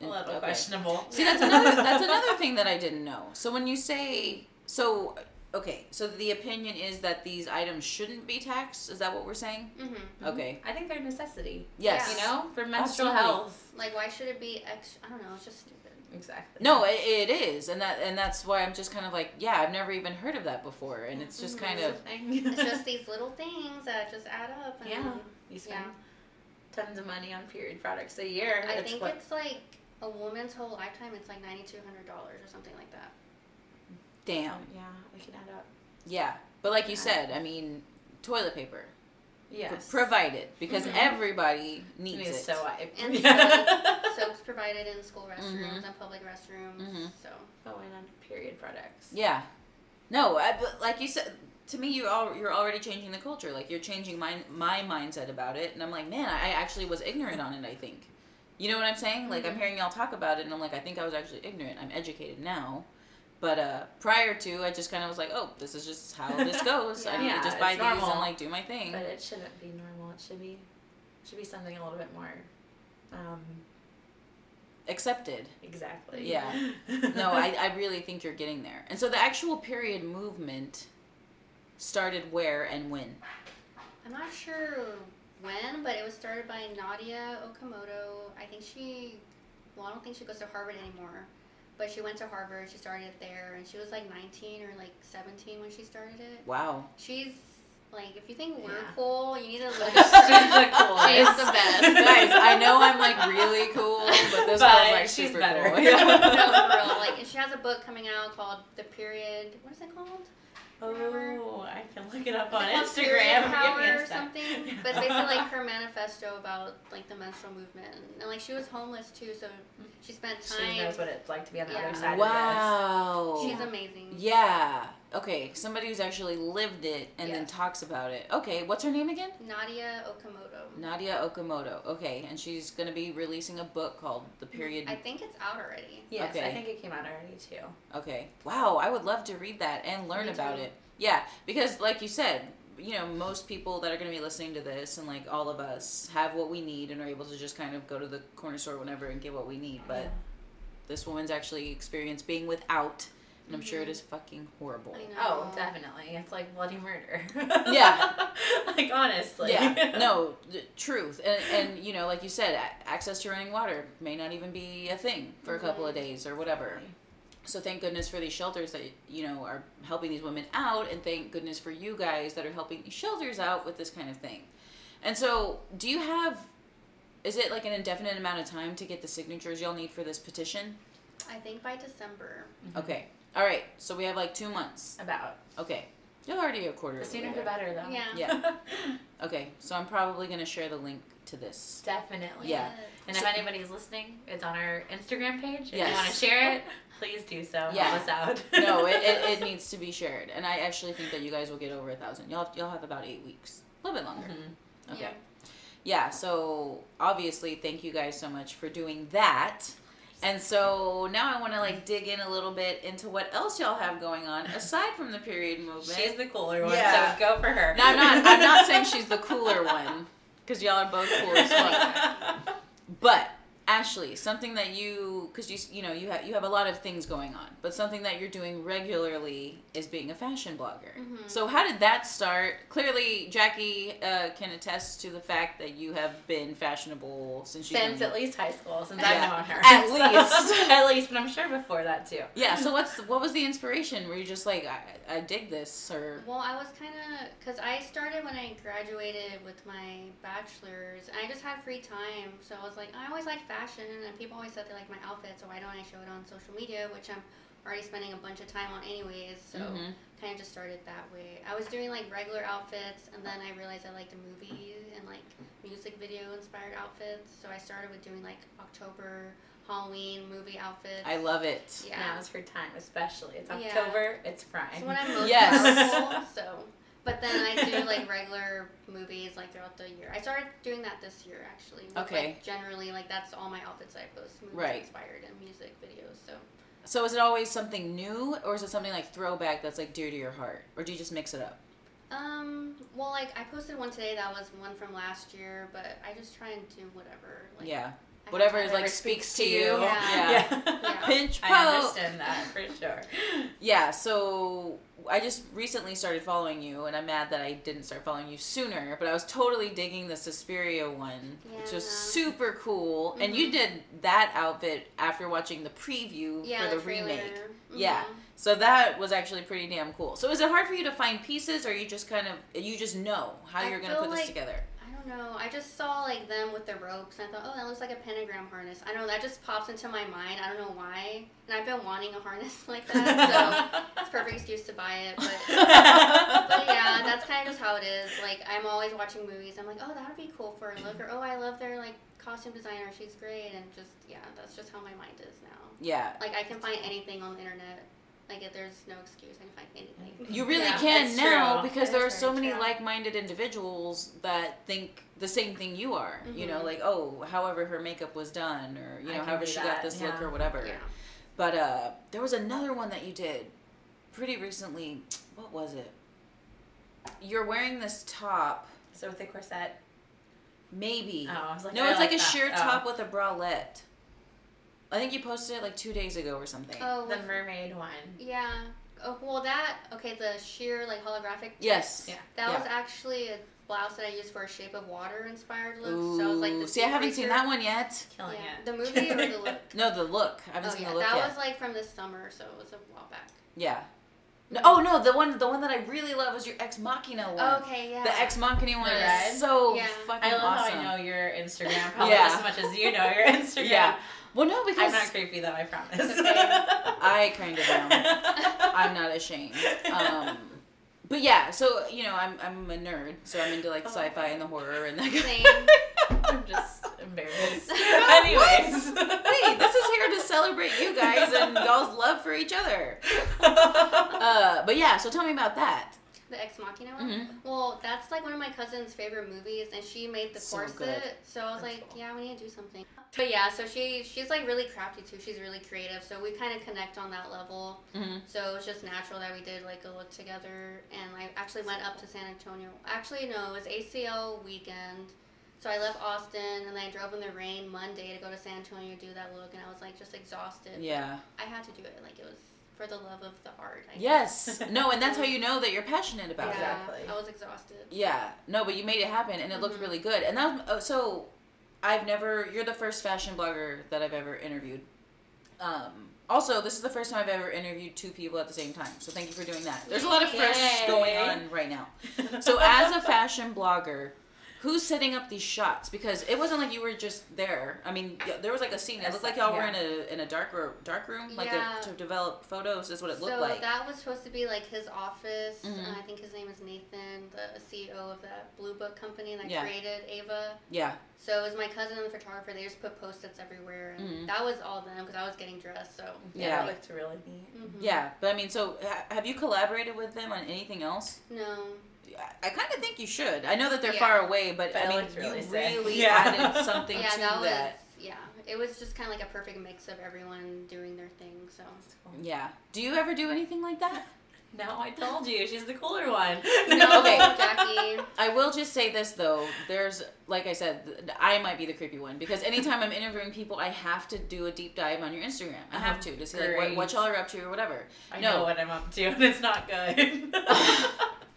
a little okay. questionable. See, that's another that's another thing that I didn't know. So when you say so okay, so the opinion is that these items shouldn't be taxed. Is that what we're saying? hmm Okay. I think they're a necessity. Yes. You know, for menstrual Absolutely. health. Like, why should it be extra? I don't know. It's just stupid. Exactly. No, it, it is, and that and that's why I'm just kind of like, yeah, I've never even heard of that before, and it's just Mhm. kind of. It's just these little things that just add up. And Yeah. you spend Yeah. tons of money on period products a year. I it's think what, it's like a woman's whole lifetime. It's like ninety two hundred dollars or something like that. damn. yeah, we can add up. Yeah, but like you Yeah. said, I mean, toilet paper Yes. provided because Mhm. everybody needs Needs it. so wipe. And Yeah. Soaps provided in school restrooms Mhm. and public restrooms. Mhm. So Oh, and on period products. Yeah. No, I, but like you said, to me, you all you're already changing the culture. Like you're changing my my mindset about it, and I'm like, man, I actually was ignorant on it. I think, you know what I'm saying? Like I'm Mhm. hearing y'all talk about it, and I'm like, I think I was actually ignorant. I'm educated now, but uh, prior to, I just kind of was like, oh, this is just how this goes. I need to just buy it's these normal. and like do my thing. But it shouldn't be normal. It should be should be something a little bit more um Accepted. exactly. Yeah. No, I, I really think you're getting there. And so the actual period movement started where and when? I'm not sure when, but it was started by Nadya Okamoto. I think she, well, I don't think she goes to Harvard anymore, but she went to Harvard. She started it there, and she was like 19 or like 17 when she started it. Wow. She's like, if you think we're Yeah. cool, you need to look She's at the coolest. She's the best. Guys, I know I'm like really cool, but this But girl's like she's super better. cool. no, Yeah. for real. Like, and she has a book coming out called The Period. What is it called? Oh, I can look it up on it Instagram. Period Give Power a or sec. something. But it's basically like her manifesto about like the menstrual movement, and like she was homeless too, so she spent time. She knows what it's like to be on the Yeah. other side Wow. She's amazing. Yeah. Okay, somebody who's actually lived it and then talks about it. Okay, what's her name again? Nadya Okamoto. Nadya Okamoto. Okay, and she's gonna be releasing a book called The mm-hmm. Period. I think it's out already. Yes, I think it came out already too. Okay. Wow, I would love to read that and learn Me about too. it. Yeah, because like you said, you know, most people that are going to be listening to this and like all of us have what we need and are able to just kind of go to the corner store whenever and get what we need. But Yeah. this woman's actually experienced being without, and I'm sure it Mhm. is fucking horrible. I know. Oh, definitely. It's like bloody murder. Yeah. like honestly. Yeah, no, the truth, and and you know, like you said, access to running water may not even be a thing for a couple of days or whatever. So thank goodness for these shelters that you know are helping these women out, and thank goodness for you guys that are helping these shelters out with this kind of thing. And so, do you have? Is it like an indefinite amount of time to get the signatures y'all need for this petition? I think by December. Mm-hmm. Okay, all right. So we have like two months. About. Okay, you're already a quarter. The of the sooner the better, though. Yeah. Yeah. Okay, so I'm probably gonna share the link to this. Definitely. Yeah. And So- if anybody's listening, it's on our Instagram page. If Yes. you want to share it, please do so. Yeah. Help us out. no, it, it, it needs to be shared, and I actually think that you guys will get over a thousand. Y'all y'all have about eight weeks, a little bit longer. Mhm. Okay. Yeah. Yeah. So obviously, thank you guys so much for doing that. And so now I want to like dig in a little bit into what else y'all have going on aside from the period movement. She's the cooler one, Yeah. so go for her. no, I'm not. I'm not saying she's the cooler one because y'all are both cool as fuck. But Ashley, something that you, because you, you know, you have you have a lot of things going on, but something that you're doing regularly is being a fashion blogger. Mhm. So how did that start? Clearly, Jackie uh, can attest to the fact that you have been fashionable since you Since at least high school, since Yeah. I've known her. At So- least. at least, but I'm sure before that too. Yeah. So what's what was the inspiration? Were you just like I, I dig this or Well, I was kind of because I started when I graduated with my bachelor's, and I just had free time. So I was like, I always liked fashion, and people always said they like my outfit. So why don't I show it on social media, which I'm already spending a bunch of time on anyways. So Mhm. kind of just started that way. I was doing like regular outfits, and then I realized I liked the movies and like music video inspired outfits. So I started with doing like October Halloween movie outfits. I love it. Yeah. Now is her time, especially. It's Yeah. October. It's prime. So when I'm most Yes. powerful, so. But then I do like regular movies like throughout the year. I started doing that this year actually. with, Okay. Like, generally, like that's all my outfits I post, movies Right. inspired and music videos. So So is it always something new, or is it something like throwback that's like dear to your heart, or do you just mix it up? um, well, like I posted one today that was one from last year, but I just try and do whatever. Like, yeah, whatever is like speaks to you. Yeah. Yeah. Yeah. Pinch poke. I understand that for sure. Yeah, so I just recently started following you, and I'm mad that I didn't start following you sooner. But I was totally digging the Suspiria one, which was super cool. And you Mhm. did that outfit after watching the preview Yeah, for the, trailer. remake. Mhm. Yeah. So that was actually pretty damn cool. So is it hard for you to find pieces, or you just kind of you just know how I you're gonna feel put this together? I don't know. I just saw like them with the ropes, and I thought, oh, that looks like a pentagram harness. I don't know. That just pops into my mind. I don't know why. And I've been wanting a harness like that, so it's perfect excuse to buy it. But but yeah, that's kind of just how it is. Like I'm always watching movies. I'm like, oh, that would be cool for a look, or oh, I love their like costume designer. She's great, and just yeah, that's just how my mind is now. Yeah. Like I can find anything on the internet. Like if there's no excuse, I can find anything. You really Yeah, can now true. because That there are so many true. like-minded individuals that think the same thing you are. You know, Mhm. like oh, however her makeup was done, or you know, however do she got that, this look or whatever. Yeah. But uh, there was another one that you did pretty recently. What was it? You're wearing this top, So with a corset. maybe. Oh, I was like, no, I it's like, like a that. sheer Oh. top with a bralette. I think you posted it like two days ago or something. Oh, The mermaid one. Yeah. Oh, well, that okay. The sheer like holographic. Yes. Yeah. That Yeah. was actually a blouse that I used for a Shape of Water inspired look. so I was like, the see, I haven't seen that one yet. Killing Yeah. it. The movie or the look? No, the look. I haven't oh seen yeah, the look that yet. was like from this summer, so it was a while back. Yeah. No, oh no, the one the one that I really love was your Ex Machina one. Oh, okay, yeah. The Ex Machina one The is red? so Yeah. fucking I love awesome. how I know your Instagram probably Yeah. as much as you know your Instagram. Yeah. Well, no, because I'm not creepy though, I promise. Okay. I kind of am. I'm not ashamed. Um, but yeah, so you know, I'm I'm a nerd, so I'm into like Oh. sci-fi and the horror and that. Same. I'm just embarrassed. Anyways. hey, this is here to celebrate you guys and y'all's love for each other. Uh, but yeah, so tell me about that. The Ex Machina one. Mhm. Well, that's like one of my cousin's favorite movies, and she made the So corset. good. So I was That's like, cool. yeah, we need to do something. But yeah, so she she's like really crafty too. She's really creative. So we kind of connect on that level. hmm So it was just natural that we did like a look together. And I actually went up to San Antonio. Actually, no, it was ACL weekend. So I left Austin and then I drove in the rain Monday to go to San Antonio to do that look. And I was like just exhausted. Yeah. I had to do it. Like it was for the love of the art. I Yes. No, and that's how you know that you're passionate about yeah, it. Exactly. I was exhausted. Yeah. No, but you made it happen, and it looked Mhm. really good. And that was, oh, so. I've never. You're the first fashion blogger that I've ever interviewed. Um, also, this is the first time I've ever interviewed two people at the same time. So thank you for doing that. There's a lot of fresh Yay. going on right now. So as a fashion blogger, who's setting up these shots? Because it wasn't like you were just there. I mean, there was like a scene. It looked like y'all were in a in a dark or dark room, like Yeah. a, to develop photos. Is what it looked so like. that was supposed to be like his office. Mhm. And I think his name is Nathan, the CEO of that Blue Book company that Yeah. created Ava. yeah. So it was my cousin and the photographer. They just put post-its everywhere, and Mhm. that was all them because I was getting dressed. So yeah, Yeah. it looked really neat. Mhm. Yeah, but I mean, so ha- have you collaborated with them on anything else? No. I, I kind of think you should. I know that they're Yeah. far away, but, But I mean, looked really you sick. really Yeah. added something yeah, to that that. was yeah. It was just kind of like a perfect mix of everyone doing their thing. So cool. Yeah. Do you ever do anything like that? No, I told you. She's the cooler one. No, Okay. Jackie. I will just say this though. There's, like I said, I might be the creepy one because anytime I'm interviewing people, I have to do a deep dive on your Instagram. I have Oh, to to see like what, what y'all are up to or whatever. I No. know what I'm up to, and it's not good.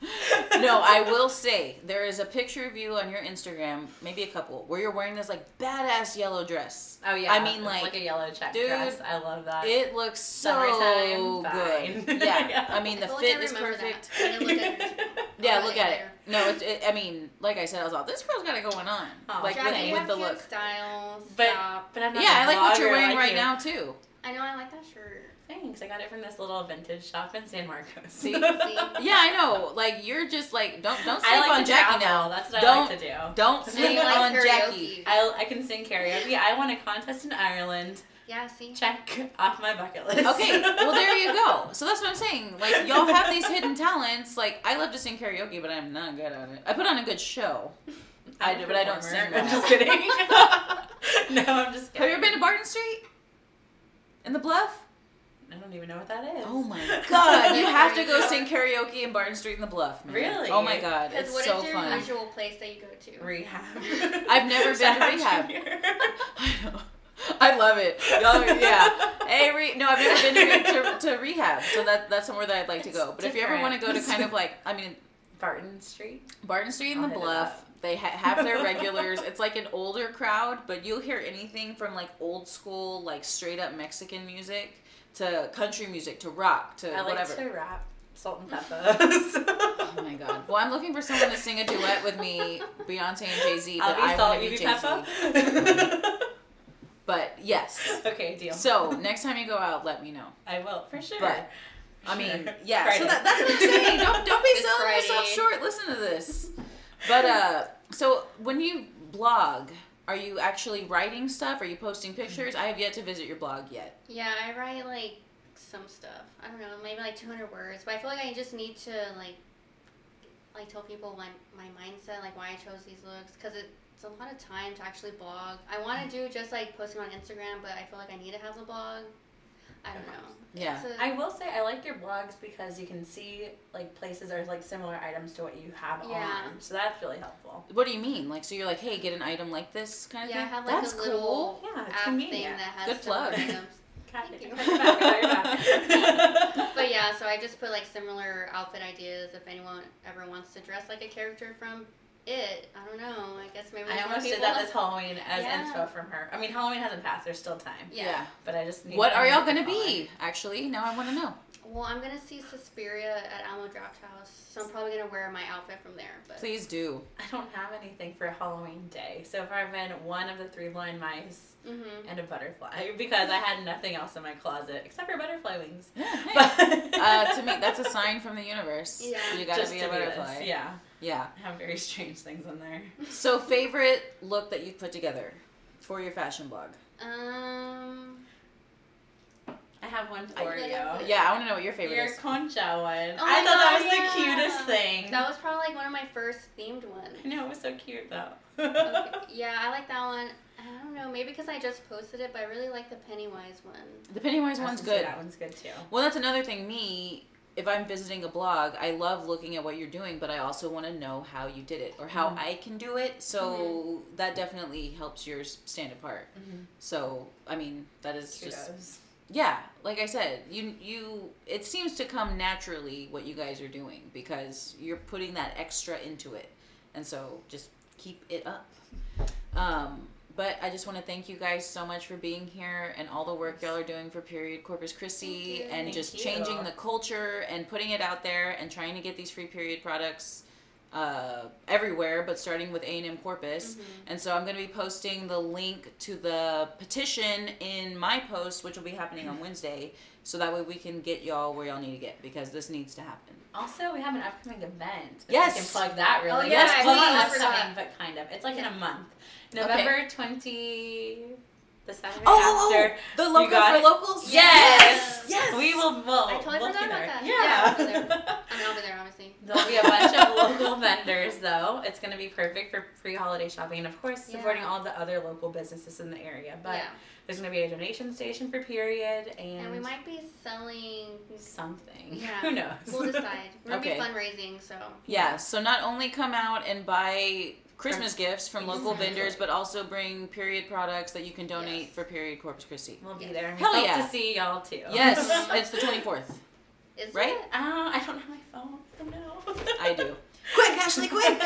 no, I will say there is a picture of you on your Instagram, maybe a couple, where you're wearing this like badass yellow dress. Oh yeah, I mean, it's like, like a yellow check dude, dress. I love that. It looks so Summertime, good. fine. Yeah. Yeah. I mean I the feel like fit I is perfect. That. I'm gonna look at. Yeah, oh, look at it. No, it's, it, I mean, like I said, I was all this girl's got it going on, Aw, like Jackie, with, with the look. style. But- Stop. but I'm not Yeah, I a like what you're wearing like right you. now too. I know I like that shirt. Thanks. I got it from this little vintage shop in San Marcos. See? See? Yeah, I know. Like you're just like don't don't sleep I like on to Jackie travel. now. That's what Don't- I like to do. Don't So sleep like on karaoke. Jackie. I, I can sing karaoke. I won a contest in Ireland. Yeah, see? Check off my bucket list. Okay, well there you go. So that's what I'm saying. Like y'all have these hidden talents. Like I love to sing karaoke, but I'm not good at it. I put on a good show. I I'm do, but I don't performer. sing I'm just kidding. no, I'm just kidding. Have you ever been to Barton Street? In the Bluff? I don't even know what that is. Oh my god, you have to go sing karaoke in Barton Street in the Bluff. man. Really? Oh my god, it's what so is your fun. usual place that you go to? Rehab. I've never been to rehab. I know. I love it. Y'all, yeah. Hey, re- no, I've never been to, to, to rehab, so that that's somewhere that I'd like to go. But if you ever want to go to kind of like, I mean, Barton Street. Barton Street and I'll the Bluff, they ha- have their regulars. it's like an older crowd, but you'll hear anything from like old school, like straight up Mexican music to country music to rock to whatever. I like whatever. to rap salt and peppers. Oh my god. Well, I'm looking for someone to sing a duet with me, Beyonce and Jay Z. I'll But be I salt, want to you be be Jay Z. pepper. But yes. okay, deal. So next time you go out, let me know. I will for sure. But, I mean, Sure. yeah. So that, that's what I'm saying. Don't don't be It's selling yourself short. Listen to this. But uh, so when you blog, are you actually writing stuff? Are you posting pictures? I have yet to visit your blog yet. Yeah, I write like some stuff. I don't know, maybe like 200 words. But I feel like I just need to like like tell people my my mindset, like why I chose these looks, because it's a lot of time to actually blog. I want to do just like posting on Instagram, but I feel like I need to have the blog. I don't know. Yeah. It's a- I will say I like your blogs because you can see like places or like similar items to what you have Yeah. on. So that's really helpful. What do you mean? Like, so you're like, hey, get an item like this kind of thing. yeah, have like That's a cool. little Yeah, it's app thing that has Good plug. items. Thank you. Got your back, got your back. But yeah, so I just put like similar outfit ideas if anyone ever wants to dress like a character from it. I don't know. I guess maybe I almost did that this Halloween as Yeah. inspo from her. I mean, Halloween hasn't passed. There's still time. Yeah. But I just need. What are y'all gonna be? Actually, now I want to know. Well, I'm gonna see Suspiria at Alamo Drafthouse, so I'm probably gonna wear my outfit from there. But Please do. I don't have anything for Halloween day. So far, I've been one of the three blind mice hmm and a butterfly because I had nothing else in my closet except for butterfly wings. Yeah, hey. But uh, to me, that's a sign from the universe. Yeah. You gotta Just be to a be this, butterfly. Yeah, Yeah. I have very strange things in there. So, favorite look that you've put together for your fashion blog? um, I have one for could you. have- Yeah, I want to know what your favorite Your is. concha one. Oh I my thought that was yeah. the cutest thing. that was probably like one of my first themed ones. I know it was so cute though. Okay, Yeah, I like that one. I don't know, maybe because I just posted it, but I really like the Pennywise one. The Pennywise one's good. That one's good too. Well, that's another thing. Me, if I'm visiting a blog, I love looking at what you're doing, but I also want to know how you did it or how Mhm. I can do it. So that definitely helps yours stand apart. Mhm. So I mean, that is just Kudos. Yeah. Like I said, you you it seems to come naturally what you guys are doing because you're putting that extra into it, and so just keep it up. Um, but I just want to thank you guys so much for being here and all the work y'all are doing for Period Corpus Christi and Thank just you. changing the culture and putting it out there and trying to get these free period products uh, everywhere, but starting with A and M Corpus. Mhm. And so I'm going to be posting the link to the petition in my post, which will be happening on Wednesday, so that way we can get y'all where y'all need to get because this needs to happen. Also, we have an upcoming event. Yes. We can plug that really. Oh, yeah, Yes, I well, not upcoming, but kind of. It's like in a month. November 20, the Saturday Oh, after. the local for it? locals. Yes! yes. We will, well, I totally we'll forgot about there. that. Yeah. Yeah, I'll be there. I mean, I'll be there, obviously. There'll be a bunch of local vendors, though. It's going to be perfect for pre-holiday shopping, and of course, supporting Yeah. all the other local businesses in the area. But yeah. there's going to be a donation station for period, and, And we might be selling. something. Yeah. Who knows? We'll decide. We're Okay. gonna be fundraising, so. Yeah, so not only come out and buy Christmas gifts from local Exactly. vendors, but also bring period products that you can donate Yes. for period Corpus Christi. We'll be there. And Hell hope yeah. to see y'all too. Yes, it's the 24th. Is Right? It? Uh, I don't have my phone. I don't know. I do. Quick, Ashley, quick!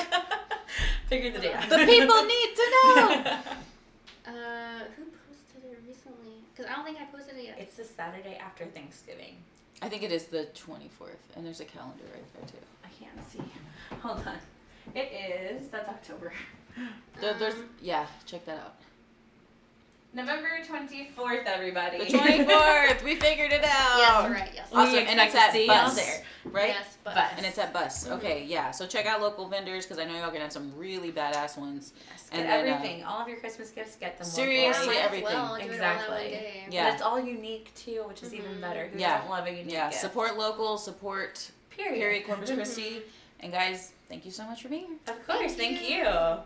Figure the day out. The people need to know! Uh, who posted it recently? Because I don't think I posted it yet. it's the Saturday after Thanksgiving. I think it is the 24th, and there's a calendar right there too. I can't see. Hold on. It is. That's October. There, there's, Um, yeah, check that out. November 24th, everybody. The 24th, we figured it out. Yes, right. Yes. Awesome, expect and it's at see y'all Bus, there. right? Yes, but. Bus. And it's at Bus. Okay, yeah. So check out local vendors because I know y'all gonna have some really badass ones. Yes, And get then, uh, everything. all of your Christmas gifts, get them. Seriously, locally. might as everything. Well, do It Exactly. day. Yeah. But it's all unique too, which is even Mhm. better. Who Yeah. doesn't love a unique Yeah, gift? support local, support Period. period Corpus Christi. And guys, thank you so much for being here. Of course. Thank Thank you. you.